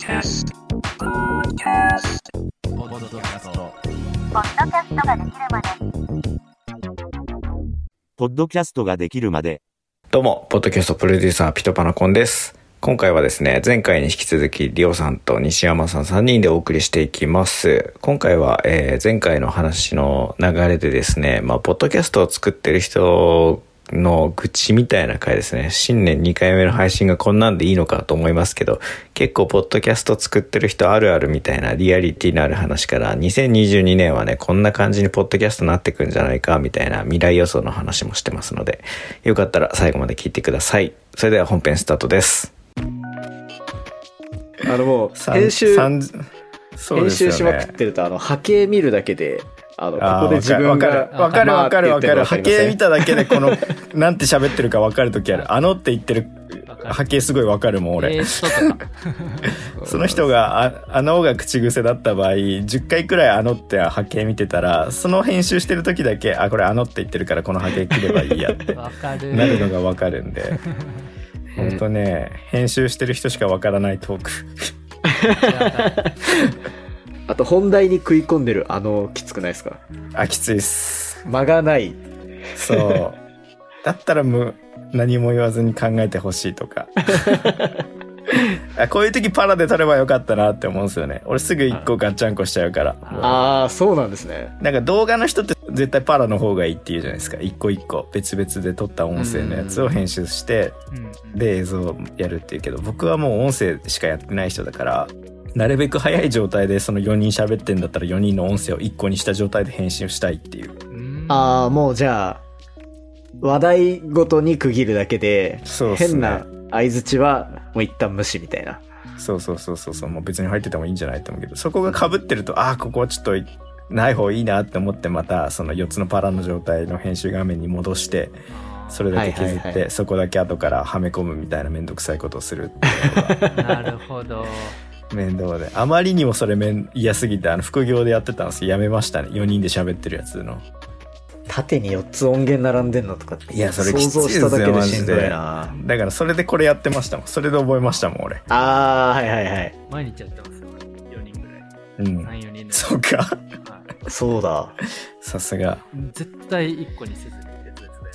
Podcast. Podcast. ポッドキャスト。ポッドキャストができるまでポッドキャストができるまで、どうも、ポッドキャストプロデューサー、ピトパナコンです。今回はですね、前回に引き続き、リオさんと西山さん3人でお送りしていきます。今回は、えー前回の話の流れでですね、まあ、ポッドキャストを作ってる人の愚痴みたいな回ですね。新年2回目の配信がこんなんでいいのかと思いますけど、結構、ポッドキャスト作ってる人あるあるみたいなリアリティのある話から、2022年はね、こんな感じにポッドキャストになってくんじゃないか、みたいな未来予想の話もしてますので、よかったら最後まで聞いてください。それでは本編スタートです。あのもう、編集、編集しまくってると、あの、波形見るだけで、あの、ここで自分が、わかるわかるわかるわかる。波形見た。ただけでこの、なんて喋ってるかわかるときある。あのって言ってる波形すごいわかるもん、俺。その人が、あ、あのが口癖だった場合、10回くらいあのって波形見てたら、その編集してる時だけ、あ、これあのって言ってるからこの波形切ればいいやって。なるのがわかるんで。ほんとね、編集してる人しかわからないトーク。あと、本題に食い込んでる、あの、きつくないですか？あ、きついっす。間がない。そう。だったらむ、何も言わずに考えてほしいとか。あこういう時パラで撮ればよかったなって思うんですよね。俺すぐ一個ガッチャンコしちゃうから。ああ、そうなんですね。なんか動画の人って絶対パラの方がいいって言うじゃないですか。一個一個別々で撮った音声のやつを編集して、うんで映像をやるっていうけど、僕はもう音声しかやってない人だから、なるべく早い状態でその4人喋ってんだったら4人の音声を1個にした状態で編集したいっていう。うんああ、もうじゃあ、話題ごとに区切るだけで、そうっすね変な相づちは、もう一旦無視みたいな。そうそうそうそうそうもう別に入っててもいいんじゃないと思うけどそこが被ってるとああここはちょっとない方がいいなって思ってまたその4つのパラの状態の編集画面に戻してそれだけ削って、はいはいはいそこだけ後からはめ込むみたいな面倒くさいことをするっていうのが なるほど。面倒であまりにもそれ面嫌すぎてあの副業でやってたんですよやめましたね4人で喋ってるやつの縦に4つ音源並んでんのとかっていやそれきつい想像しただけでしんどいな。だからそれでこれやってましたもんそれで覚えましたもん俺ああ、はいはいはい。毎日やってますよ。4人ぐらい。うん3、4人で。そうかはいそうだ。さすが絶対1個にせずに別々で。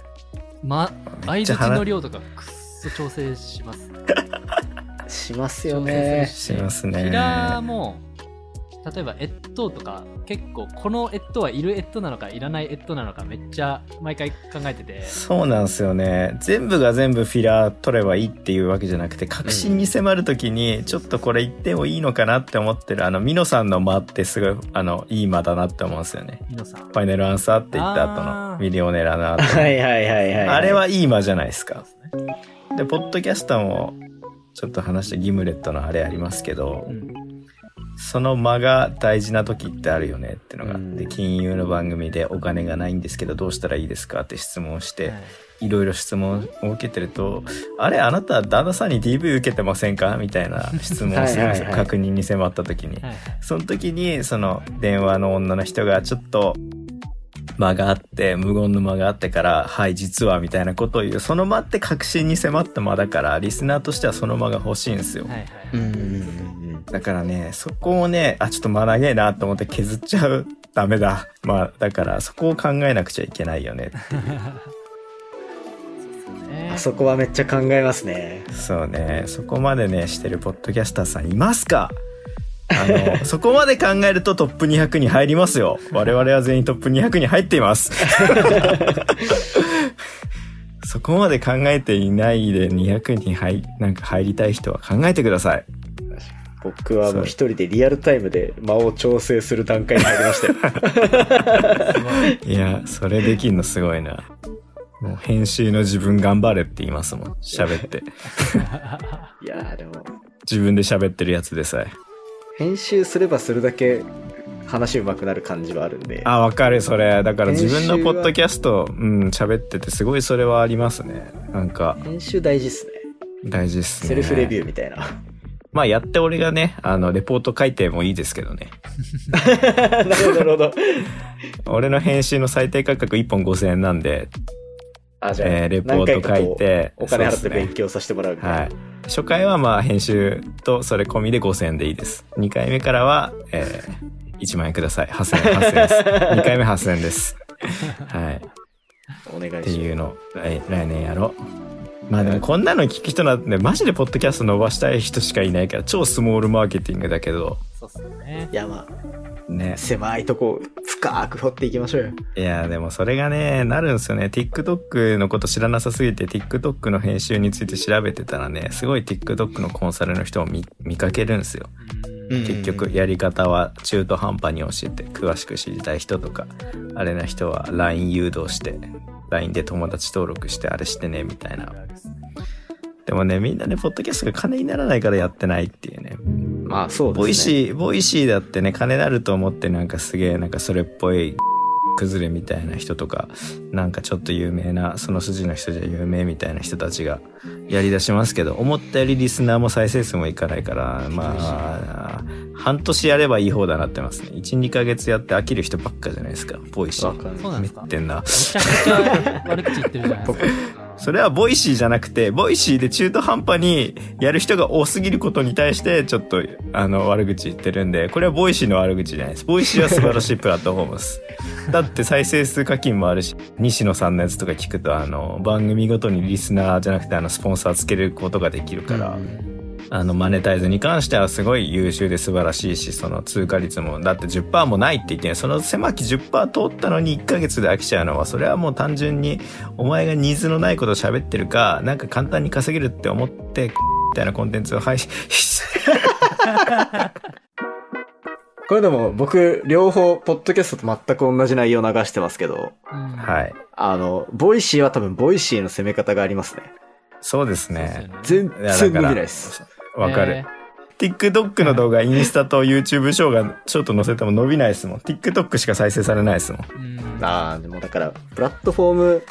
ま、相ちゃづちの量とかくっそ調整します。しますよね。しますねキラーも、例えば、越冬とか、結構、この越冬はいる越冬なのか、いらない越冬なのか、めっちゃ毎回考えてて。そうなんですよね全部が全部フィラー取ればいいっていうわけじゃなくて確信に迫る時にちょっとこれ言ってもいいのかなって思ってるあのミノさんの間ってすごいあのいい間だなって思うんですよね皆さん。ファイナルアンサーって言った後のミリオネラな後 はいはいはいはい。あれはいい間じゃないですかでポッドキャスターもちょっと話してギムレットのあれありますけど、うん。その間が大事な時ってあるよねってのがあって、うん。金融の番組でお金がないんですけどどうしたらいいですかって質問をして、はい。いろいろ質問を受けてると、あれあなた旦那さんに DV 受けてませんか？みたいな 質問をするんです確認に迫った時に。はい。その時に、その電話の女の人がちょっと間があって、無言の間があってから、はい、実はみたいなことを言う。その間って確信に迫った間だから、リスナーとしてはその間が欲しいんですよ。だからね、そこをね、あ、ちょっと間長えなと思って削っちゃう。ダメだ。まあ、だからそこを考えなくちゃいけないよね。ねあそこはめっちゃ考えますね。そうね、そこまでね、してるポッドキャスターさんいますか？あの、そこまで考えるとトップ200に入りますよ。我々は全員トップ200に入っています。そこまで考えていないで200に入、なんか入りたい人は考えてください。僕はもう一人でリアルタイムで間を調整する段階に入りましたよ。いや、それできんのすごいな。もう編集の自分頑張れって言いますもん。喋って。いやーでも、自分で喋ってるやつでさえ。編集すればするだけ話上手くなる感じはあるんで。あ、わかる、それ。だから自分のポッドキャスト、うん、喋っててすごいそれはありますね。なんか、編集大事っすね。大事っすね。セルフレビュー。みたいな。まあ、やって俺がね、あの、レポート書いてもいいですけどね。なるほど、なるほど。俺の編集の最低価格1本5000円なんで、あ、じゃあ、えーレポート書いてお金払って勉強させてもらうみたいな。はい。初回はまあ編集とそれ込みで5000円でいいです。2回目からは、えー、1万円ください。8000円、8000円です。2回目8000円です。はい。お願いします。っていうの、来来年やろう。まあでもこんなの聞く人なんて、マジでポッドキャスト伸ばしたい人しかいないから、超スモールマーケティングだけど、そうっすよね。いや、まねあ、。狭いとこ深く掘っていきましょうよ。いや、でもそれがね、なるんですよね。TikTok のこと知らなさすぎて、TikTok の編集について調べてたらね、すごい TikTok のコンサルの人を見見かけるんですよ。結局、やり方は中途半端に教えて、詳しく知りたい人とか、あれな人は LINE 誘導して、LINE で友達登録して、あれしてね、みたいな。でもね、みんなね、ポッドキャストが金にならないからやってないっていうね。まあ、そうですね。 Voicy、Voicy だってね、金なると思ってなんかすげえ、なんかそれっぽい 崩れみたいな人とか、なんかちょっと有名な、その筋の人じゃ有名みたいな人たちがやり出しますけど、思ったよりリスナーも再生数もいかないから、まあ、半年やればいい方だなってますね。1、2ヶ月やって飽きる人ばっかじゃないですか、 Voicy。そうなんですかめってんな。めちゃくちゃ悪口言ってるじゃないですか。それは Voicy じゃなくて、 Voicy で中途半端にやる人が多すぎることに対して、ちょっと、あの、悪口言ってるんで、これは Voicy の悪口じゃないです。 Voicy は素晴らしいプラットフォームです。だって再生数課金もあるし、西野さんのやつとか聞くと、あの、番組ごとにリスナーじゃなくて、あの、スポンサーつけることができるから、あの、マネタイズに関してはすごい優秀で素晴らしいし、その通過率も、だって10%もないって言ってね、その狭き10%通ったのに1ヶ月で飽きちゃうのは、それはもう単純に、お前がニーズのないこと喋ってるか、なんか簡単に稼げるって思って、みたいなコンテンツを配信、これでも僕、両方、ポッドキャストと全く同じ内容流してますけど、うんはい。あの、 Voicy は多分、 Voicy の攻め方がありますね。そうですね。全然伸びないです。わかる。TikTok の動画、インスタと YouTube ショーがちょっと載せても伸びないですもん。TikTok しか再生されないですもん。うんああ、でもだから、プラットフォーム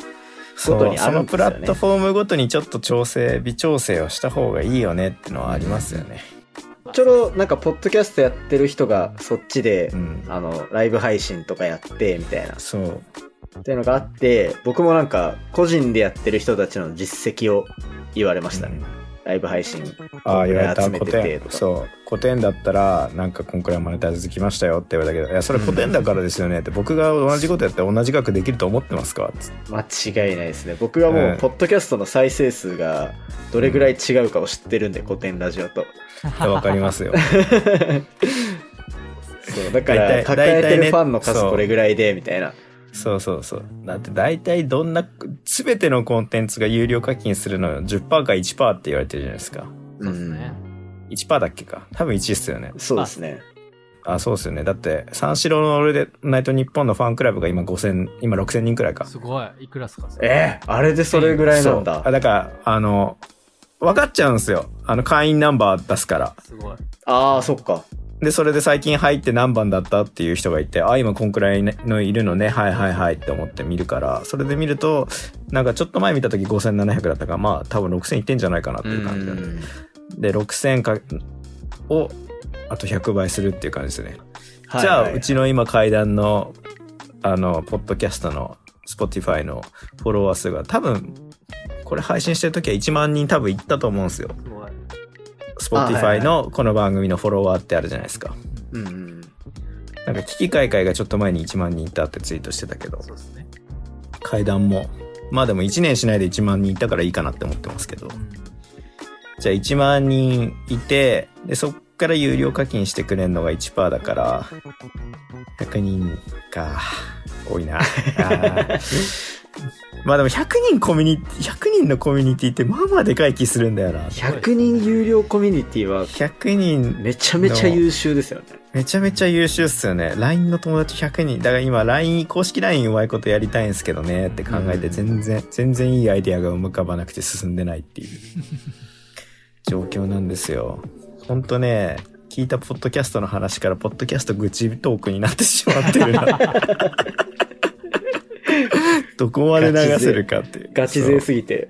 ごとにあそるんですよねのプラットフォームごとにちょっと調整、微調整をした方がいいよねってのはありますよね。ちょうどなんか、ポッドキャストやってる人が、そっちでう、ん。あの、ライブ配信とかやって、みたいな、そう。っていうのがあって、僕もなんか、個人でやってる人たちの実績を言われましたね。ライブ配信。ああ、言われた古典そう。古典だったら、なんか今回マネタイズきましたよって言われたけど、いや、それ古典だからですよねって、僕が同じことやって同じ額できると思ってますか？間違いないですね。僕はもうんう、ポッドキャストの再生数が、どれぐらい違うかを知ってるんで、古典ラジオと。わかりますよ。そう、だから、抱えてるファンの数これぐらいで、みたいな。そうそうそう。だって大体どんな、すべてのコンテンツが有料課金するの10%か1%って言われてるじゃないですか。そうですね。1%だっけか多分1ですよね。そうですね。あ、そうですよね。だって、三四郎の俺で、ナイト日本のファンクラブが今5000、今6000人くらいか。すごい。いくらっすかえーあれでそれぐらいなんだ。あだから、あの、分かっちゃうんですよ。あの、会員ナンバー出すから。すごい。ああ、そっか。で、それで最近入って何番だったっていう人がいて、あ、今こんくらいのいるのね、はいはいはいって思って見るから、それで見ると、なんかちょっと前見た時5700だったから、まあ多分6000いってんじゃないかなっていう感じだね。で、6000か、を、あと100倍するっていう感じですね。じゃあ、うちの今階段の、あの、ポッドキャストの、Spotify のフォロワー数が多分、これ配信してる時は1万人多分いったと思うんですよ。Spotify いのこの番組のフォロワーってあるじゃないですか。うんうん。なんか危機開会がちょっと前に1万人いたってツイートしてたけど、そうですね。階段も、まあでも1年しないで1万人いたからいいかなって思ってますけど、じゃあ1万人いて、で、そっから有料課金してくれるのが1%だから、100人か、多いな。まあでも100人コミュニティ、100人のコミュニティってまあまあでかい気するんだよな。100人有料コミュニティは、100人めちゃめちゃ優秀ですよね。めちゃめちゃ優秀っすよね。LINE の友達100人。だから今 LINE、公式 LINE うまいことやりたいんですけどねって考えてうん全然、全然いいアイデアが浮かばなくて進んでないっていう状況なんですよ。ほんとね、聞いたポッドキャストの話からポッドキャスト愚痴トークになってしまってるな。どこまで流せるかっていう。ガチ勢すぎて。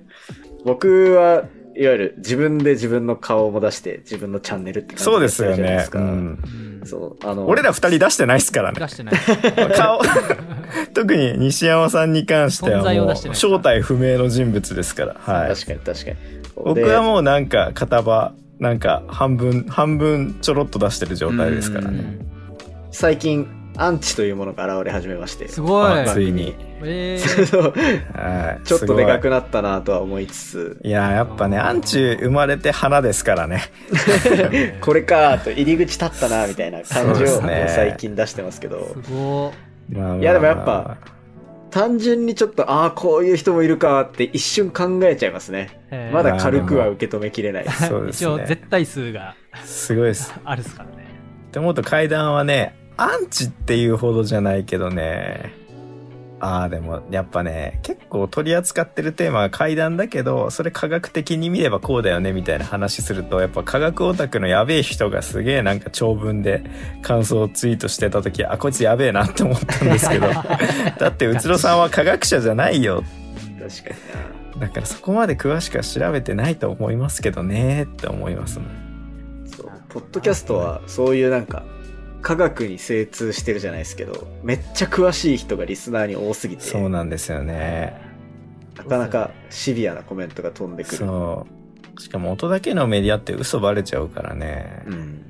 僕は、いわゆる自分で自分の顔も出して自分のチャンネルって感じそうですよね。うん。うんそう、あの、俺ら二人出してないですからね出。してない。顔、特に西山さんに関しては存在をもう出してない正体不明の人物ですから。はい。確かに確かに。僕はもうなんか片場、なんか半分、半分ちょろっと出してる状態ですからね。うん最近、アンチというものが現れ始めまして。すごい。あついに。えー。ちょっとでかくななったなとは思いつつ、いや、やっぱね、アンチ生まれて花ですからね。これかと入り口立ったなみたいな感じをね最近出してますけど、すごまあまあまあいやでもやっぱ、単純にちょっと、ああ、こういう人もいるかって一瞬考えちゃいますね。い。まだ軽くは受け止めきれない。そうです一応、ね。絶対数がすごいです。あるっすからね。って思うと階段はね、アンチっていうほどじゃないけどね、ああ、でもやっぱね、結構取り扱ってるテーマが階段だけど、それ科学的に見ればこうだよねみたいな話すると、やっぱ科学オタクのやべえ人がすげえなんか長文で感想をツイートしてた時、あ、こいつやべえなって思ったんですけど、だってうつろさんは科学者じゃないよ。確かにだからそこまで詳しくは調べてないと思いますけどねって思いますもん。な。そう。ポッドキャストはそういうなんか、科学に精通してるじゃないですけど、めっちゃ詳しい人がリスナーに多すぎて、そうなんですよね。なかなかシビアなコメントが飛んでくる。そう。しかも音だけのメディアって嘘バレちゃうからね。うん。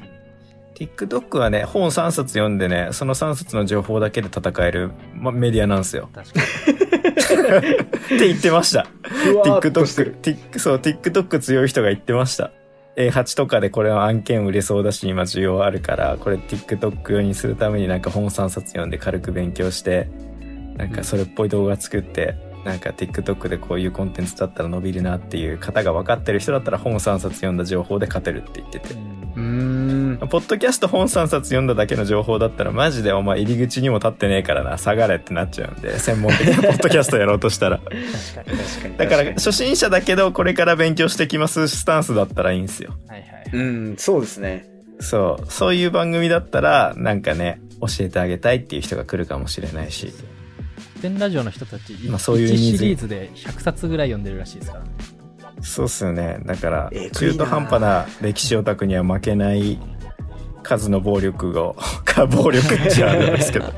TikTok はね、本3冊読んでね、その3冊の情報だけで戦える、ま、メディアなんですよ。確か って言ってました。TikTok、Tik- そう、TikTok 強い人が言ってました。A8 とかでこれは案件売れそうだし、今需要あるから、これ TikTok 用にするためになんか本3冊読んで軽く勉強して、なんかそれっぽい動画作って、なんか TikTok でこういうコンテンツだったら伸びるなっていう方が分かってる人だったら本3冊読んだ情報で勝てるって言ってて。に。うーん。ポッドキャスト本3冊読んだだけの情報だったらマジでお前入り口にも立ってねえからな、下がれってなっちゃうんで、専門的なポッドキャストやろうとしたら。確かに確かに。だから初心者だけどこれから勉強してきますスタンスだったらいいんですよ。はいはい。うん、そうですね。そう。そういう番組だったらなんかね、教えてあげたいっていう人が来るかもしれないし。ペンラジオの人たち、まあそういう1ニーズシリーズで100冊ぐらい読んでるらしいですからね。そうっすよね。だから中途半端な歴史オタクには負けない数の暴力を、か暴力ってあるんですけど。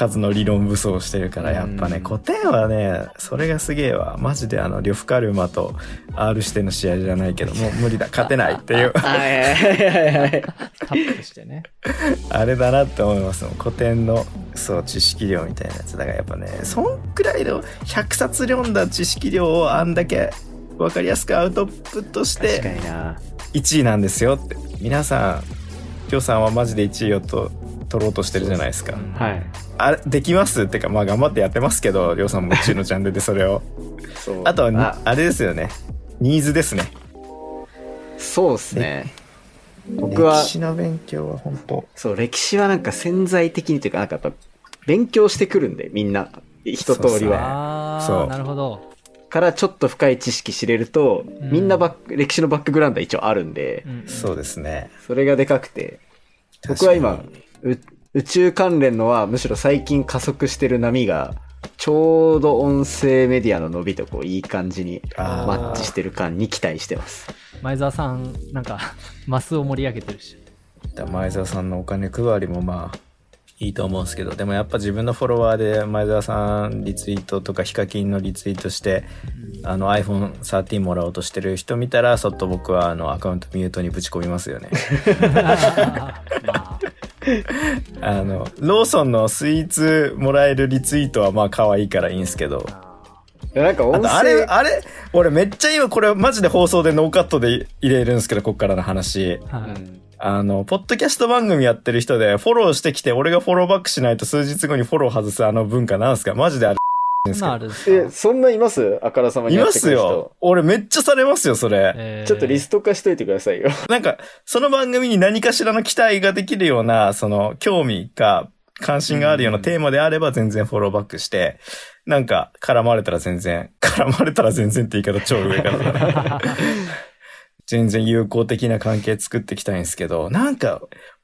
数の理論武装してるから、やっぱね、うん古典はね、それがすげえわ。マジであの、呂布カルマと R しての試合じゃないけど、もう無理だ、勝てないっていう、はいはいはいはい。タップしてね。あれだなって思いますもん。古典の、そう、知識量みたいなやつ。だからやっぱね、そんくらいの100冊読んだ知識量をあんだけ分かりやすくアウトプットして、にな。1位なんですよって。皆さん、きょうさんはマジで1位をと取ろうとしてるじゃないですか。はい。あれ、できます？ってか、まあ頑張ってやってますけど、りょうさんもうちのチャンネルでそれを。そう。あとはに、ああれですよね。ニーズですね。そうですね。僕は歴、史の勉強は本当そう、歴史はなんか潜在的にというか、なんかやっぱ、勉強してくるんで、みんな、一通りは。ああ、そうなるほど。からちょっと深い知識知れると、うんみんなバック歴史のバックグラウンドは一応あるんで、うんそうですね。それがでかくて、僕は今、う宇宙関連のはむしろ最近加速してる波が、ちょうど音声メディアの伸びとこういい感じにマッチしてる感に期待してます。前澤さん、なんか、マスを盛り上げてるし。だ前澤さんのお金配りもまあいいと思うんですけどでもやっぱ自分のフォロワーで前澤さんリツイートとかヒカキンのリツイートしてあの iPhone13 もらおうとしてる人見たらそっと僕はあのアカウントミュートにぶち込みますよねまあ、あのローソンのスイーツもらえるリツイートはまあ可愛いからいいんですけど。なんか音声、あとあれあれ？俺めっちゃ今これマジで放送でノーカットで入れるんですけどこっからの話。はい。うんあの、ポッドキャスト番組やってる人で、フォローしてきて、俺がフォローバックしないと数日後にフォロー外すあの文化なんすか？マジであれですかそんなあるんですえ、かそんないます？あからさまにいまやってくる人すよ。俺めっちゃされますよ、それ。えーちょっとリスト化しといてくださいよ。なんか、その番組に何かしらの期待ができるような、その、興味か、関心があるようなテーマであれば全然フォローバックして、なんか、絡まれたら全然、絡まれたら全然って言い方超上から。全然友好的な関係作っていきたいんですけど、なんか、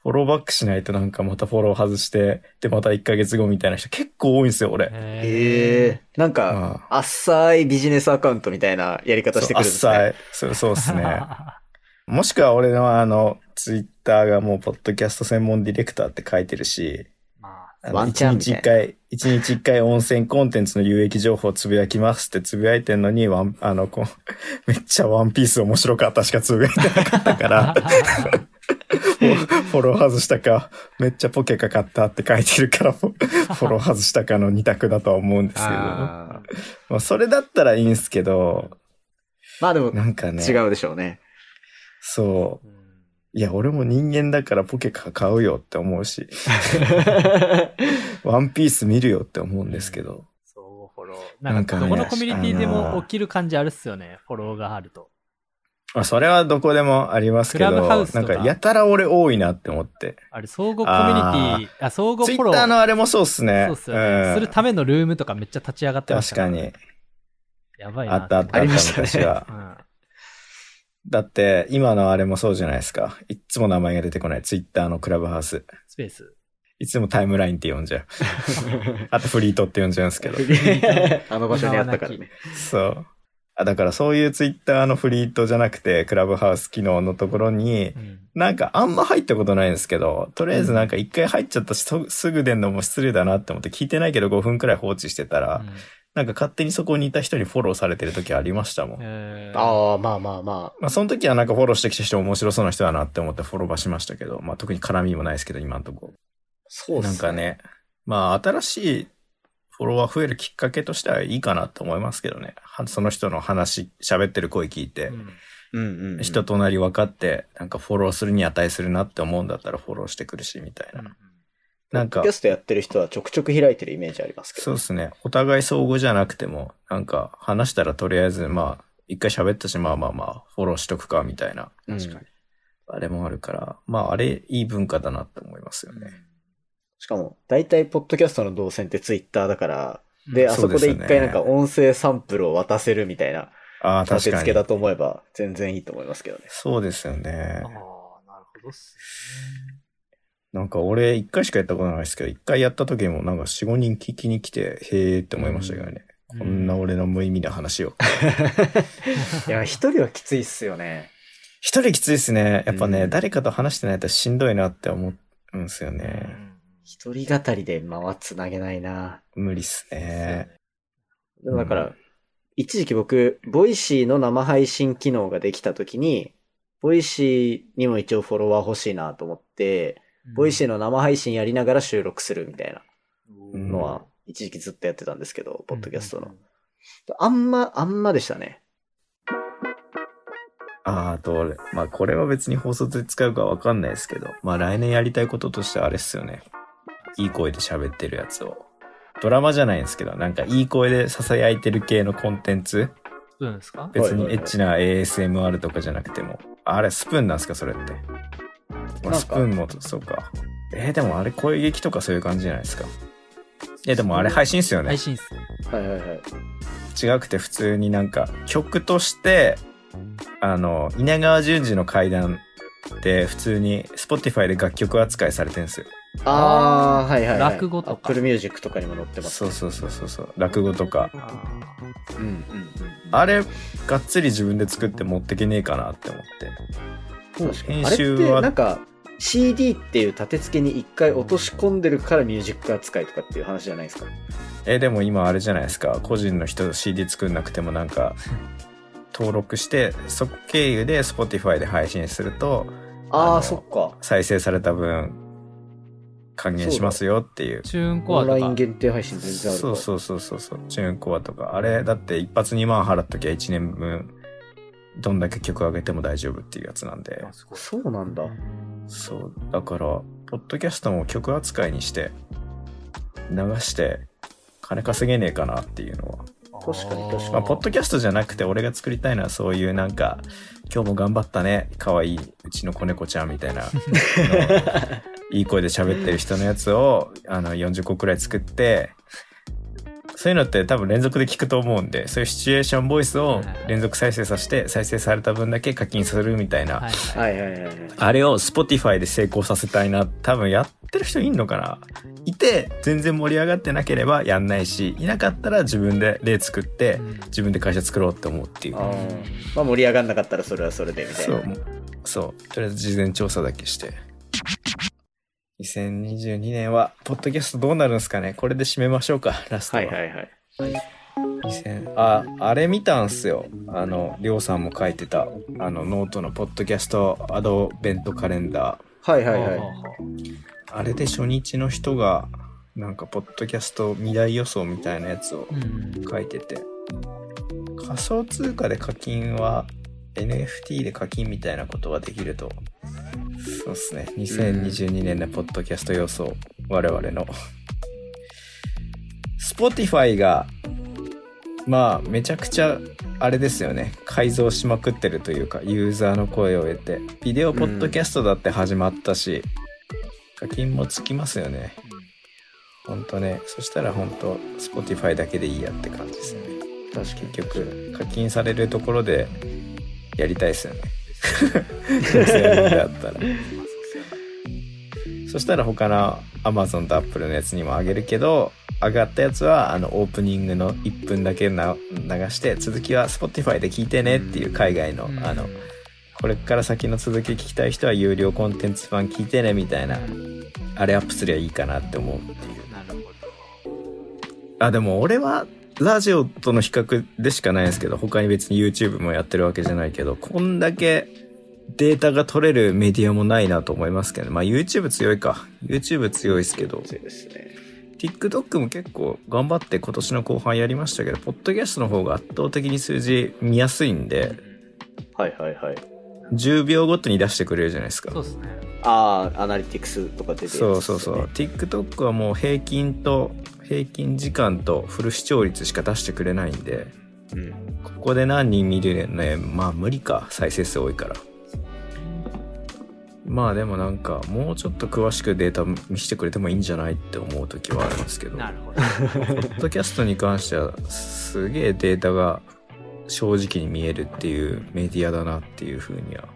フォローバックしないとなんかまたフォロー外して、で、また1ヶ月後みたいな人結構多いんですよ、俺。へへえ。なんか、浅いビジネスアカウントみたいなやり方してくるんですそうね。そうそうですね。もしくは俺のあの、ツイッターがもう、ポッドキャスト専門ディレクターって書いてるし、まあ、ワンチャンみ一たいな日一回、一日一回温泉コンテンツの有益情報をつぶやきますってつぶやいてんのに、ワン、あの、こう、めっちゃワンピース面白かったしかつぶやいてなかったから、フォロー外したか、めっちゃポケかかったって書いてるから、フォロー外したかの二択だとは思うんですけど、あーまあ、それだったらいいんすけど、まあでも、なんかね、違うでしょうね。そう。いや、俺も人間だからポケカ買うよって思うし、ワンピース見るよって思うんですけど。そう、フォロー。なんか、どこのコミュニティでも起きる感じあるっすよね、フォローがあると。まあ、それはどこでもありますけど、なんかやたら俺多いなって思って。あれ、相互コミュニティ、あ、相互フォロー。ツイッターのあれもそうっすね。そうっすよね、んするためのルームとかめっちゃ立ち上がってました確かに。やばいなあったあったあったありましたねう。ん。だって、今のあれもそうじゃないですか。いっつも名前が出てこない。ツイッターのクラブハウス。スペース。いつもタイムラインって呼んじゃう。あとフリートって呼んじゃうんですけど。あの場所にあったからね。そう。あ、だからそういうツイッターのフリートじゃなくて、クラブハウス機能のところにう、ん。なんかあんま入ったことないんですけど、とりあえずなんか一回入っちゃったし、そすぐ出んのも失礼だなって思って聞いてないけど5分くらい放置してたら、なんか勝手にそこにいた人にフォローされてる時ありましたもん。えーああ、まあまあままあその時はなんかフォローしてきた人面白そうな人だなって思ってフォローばしましたけど、まあ特に絡みもないですけど今んとこ。そうっすなんか。ね、まあ新しいフォロワー増えるきっかけとしてはいいかなと思いますけどね。はその人の話、喋ってる声聞いて、うんうんうんうん。人となり分かって、なんかフォローするに値するなって思うんだったらフォローしてくるし、みたいな。なんかキャ、ストやってる人はちょくちょく開いてるイメージありますけど。そうですね。お互い相互じゃなくても、なんか話したらとりあえず、まあ、一回喋ったし、まあまあまあ、フォローしとくか、みたいな。うん確かに。あれもあるから、まあ、あれ、いい文化だなって思いますよね。しかも、大体、ポッドキャストの動線ってツイッターだから、で、うんあそこで一回なんか音声サンプルを渡せるみたいな、ああ、確かに付けだ。と思えば、全然いいと思いますけどね。そうですよねああ、。なるほどっすね。なんか俺、一回しかやったことないですけど、一回やった時もなんか四五人聞きに来て、へーって思いましたけどね。うんこんな俺の無意味な話を。いや、一人はきついっすよね。一人きついですね。やっぱね、うん誰かと話してないとしんどいなって思うんですようね。ん一人語りで間はつなげないな。無理っすね。でもだから、うん一時期僕、 Voicy の生配信機能ができた時に、Voicy にも一応フォロワー欲しいなと思って、 Voicy の生配信やりながら収録するみたいなうんのは、一時期ずっとやってたんですけど、ポッドキャストのうん。あんま、あんまでしたね。あーあと俺、まあこれは別に放送で使うかわかんないですけど、まあ来年やりたいこととしてはあれっすよね。いい声で喋ってるやつを。ドラマじゃないんですけど、なんかいい声で囁いてる系のコンテンツ？スプーンですか？別にエッチな ASMR とかじゃなくても。あれ、スプーンなんですかそれって？まあ、スプーンも、そうか。えーでもあれ声劇とかそういう感じじゃないですか。いや、でもあれ配信っすよね配。信っす。はいはいはい。違くて普通になんか曲として、あの、稲川淳二の階段って普通に Spotify で楽曲扱いされてるんですよ。あー、はいはい、はい。落語とか Apple Music とかにも載ってます。そうそうそうそうそう。落語とか。あうんうんうん。あれ、がっつり自分で作って持ってけねえかなって思って。確かに。編あれっ集はてなんか CD っていう立て付けに一回落とし込んでるからミュージック扱いとかっていう話じゃないですか？え、でも今あれじゃないですか。個人の人 CD 作んなくてもなんか、登録して、そこ経由で Spotify で配信すると、ああ、そっか。再生された分、還元しますよっていう。チューンコオンライアとか。ン限定配信全然あるそうそうそうそうそう。チューンコアとか。あれ、だって一発2万払っときゃ1年分、どんだけ曲上げても大丈夫っていうやつなんで。そうなんだ。そう。だから、ポッドキャストも曲扱いにして、流して、金稼げねえかなっていうのは。確かに確かにまあ、ポッドキャストじゃなくて、俺が作りたいのはそういうなんか、今日も頑張ったね、かわいいうちの子猫ちゃんみたいな、いい声で喋ってる人のやつを、あの、40個くらい作って、そういうのって多分連続で聞くと思うんで、そういうシチュエーションボイスを連続再生させて、再生された分だけ課金するみたいな。あれを Spotify で成功させたいな。多分やってる人いんのかないて、全然盛り上がってなければやんないし、いなかったら自分で例作ってうん、自分で会社作ろうって思うっていう。まあ盛り上がんなかったらそれはそれでみたいな。そうそう。とりあえず事前調査だけして。2022年は、ポッドキャストどうなるんですかね？これで締めましょうか、ラストは。はいはいはい。2000あ、あれ見たんすよ。あの、りょうさんも書いてた、あの、ノートのポッドキャストアドベントカレンダー。はいはいはい。あれで初日の人が、なんか、ポッドキャスト未来予想みたいなやつをうん。書いてて、仮想通貨で課金は、NFT で課金みたいなことができると、そうですね。2022年のポッドキャスト予想、我々の。Spotify が、まあ、めちゃくちゃ、あれですよね。改造しまくってるというか、ユーザーの声を得て、ビデオポッドキャストだって始まったし、課金もつきますよね。ほんとね。そしたらほんと、Spotify だけでいいやって感じですよね。確かに。結局、課金されるところで、やりたいですよね。だったら。そしたら他の Amazon と Apple のやつにもあげるけど、上がったやつはあのオープニングの1分だけな流して、続きは Spotify で聞いてねっていう海外の、あの、これから先の続き聞きたい人は有料コンテンツ版聞いてねみたいな、あれアップすりゃいいかなって思うっていう。なるほあ、でも俺は、ラジオとの比較でしかないんですけど、他に別に YouTube もやってるわけじゃないけど、こんだけデータが取れるメディアもないなと思いますけど、まあ YouTube 強いか。YouTube 強いですけど、そうですね。TikTok も結構頑張って今年の後半やりましたけど、ポッドキャストの方が圧倒的に数字見やすいんで、はいはいはい。10秒ごとに出してくれるじゃないですか。ど。そうですね。ああ、アナリティクスとか出てねそうそうそう。TikTok はもう平均と、平均時間とフル視聴率しか出してくれないんで、うん。ここで何人見るね、まあ無理か、再生数多いから。まあでもなんか、もうちょっと詳しくデータ見せてくれてもいいんじゃないって思う時はあるんですけど、なるほど。ポッドキャストに関しては、すげえデータが正直に見えるっていうメディアだなっていうふうには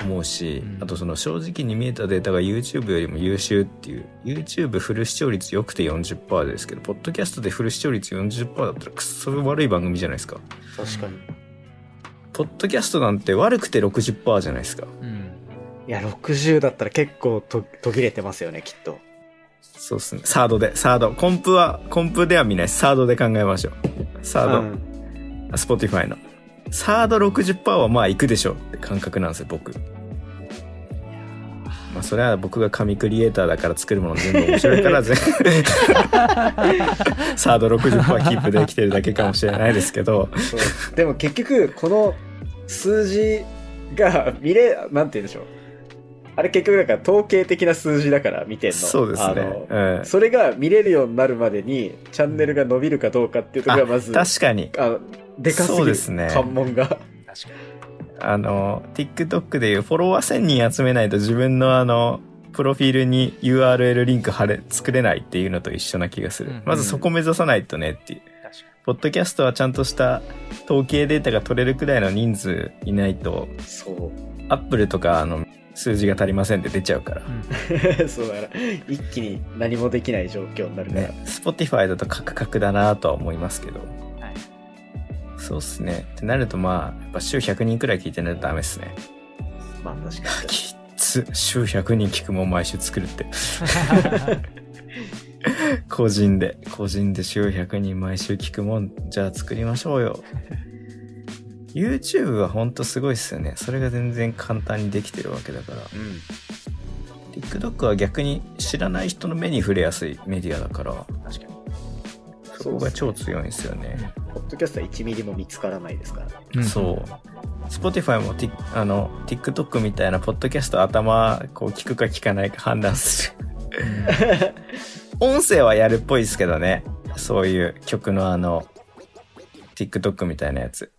思うし、うんあとその正直に見えたデータが YouTube よりも優秀っていう、YouTube フル視聴率良くて40%ですけど、ポッドキャストでフル視聴率40%だったらくっそ悪い番組じゃないですか。確かに。ポッドキャストなんて悪くて60%じゃないですか。うん。いや、60だったら結構と途切れてますよね、きっと。そうっすね。サードで、サード。コンプは、コンプでは見ない。サードで考えましょう。サード。うんあ Spotify の。サード60%はまあ行くでしょって感覚なんですよ、僕。まあそれは僕が神クリエイターだから作るもの全部面白いから 全サード60%キープできてるだけかもしれないですけど、でも結局、この数字が見れ、なんて言うんでしょう。あれ結局だから統計的な数字だから見てんの。そうですね。それが見れるようになるまでに、チャンネルが伸びるかどうかっていうところがまず、確かに。あのでかすぎるそうですね関門が。確かあの、TikTok でいうフォロワー1000人集めないと自分のあの、プロフィールに URL リンク貼れ、作れないっていうのと一緒な気がする。うんまずそこ目指さないとねっていう。ポッドキャストはちゃんとした統計データが取れるくらいの人数いないと、そう。アップルとかあの、数字が足りませんって出ちゃうから。に。そうだから、一気に何もできない状況になるから。ね。Spotify だとカクカクだなとは思いますけど。はい。そうっすね。ってなるとまあ、やっぱ週100人くらい聞いてないとダメっすね。まあ確かに。きっつ。週100人聞くもん毎週作るって。個人で、個人で週100人毎週聞くもん、じゃあ作りましょうよ。YouTube はほんとすごいっすよね。それが全然簡単にできてるわけだから。うん。TikTok は逆に知らない人の目に触れやすいメディアだから、確かに。そこが超強いんですよね。ポッドキャストは1ミリも見つからないですから。そう。Spotify も、ティあの TikTok みたいなポッドキャスト頭こう聞くか聞かないか判断する。音声はやるっぽいですけどね。そういう曲のあの TikTok みたいなやつ。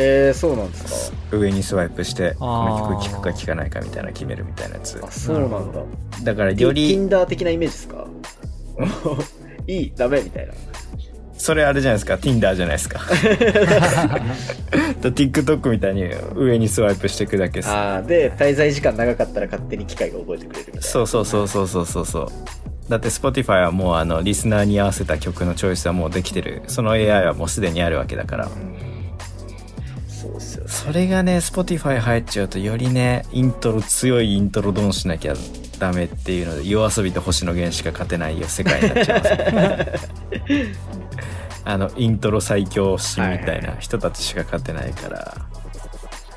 えー、そうなんです上にスワイプして、この曲聞くか聞かないかみたいなの決めるみたいなやつか。あ、。そうなんだ。だからよより。り、Tinder 的なイメージですか？いいダメみたいな。それあれじゃないですか？Tinder じゃないですか？と TikTok みたいに上にスワイプしていくだけですああ、で、滞在時間長かったら勝手に機械が覚えてくれるみたいな。そうそうそうそうそうそうそうだって Spotify はもうあのリスナーに合わせた曲のチョイスはもうできてるその AI はもうすでにあるわけだからそうっすよね。それがね Spotify 入っちゃうとよりねイントロ強いイントロドンしなきゃダメっていうので夜遊びと星野源しか勝てないよ世界になっちゃいますね あのイントロ最強神みたいな人たちしか勝てないから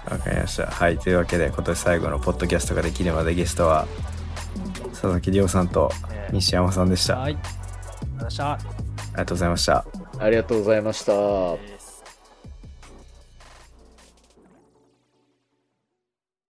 わかりましたはいというわけで今年最後のポッドキャストができるまでゲストは佐々木亮さんと西山さんでした、ありはい。ありがとうございました。がとうございましたありがとうございました。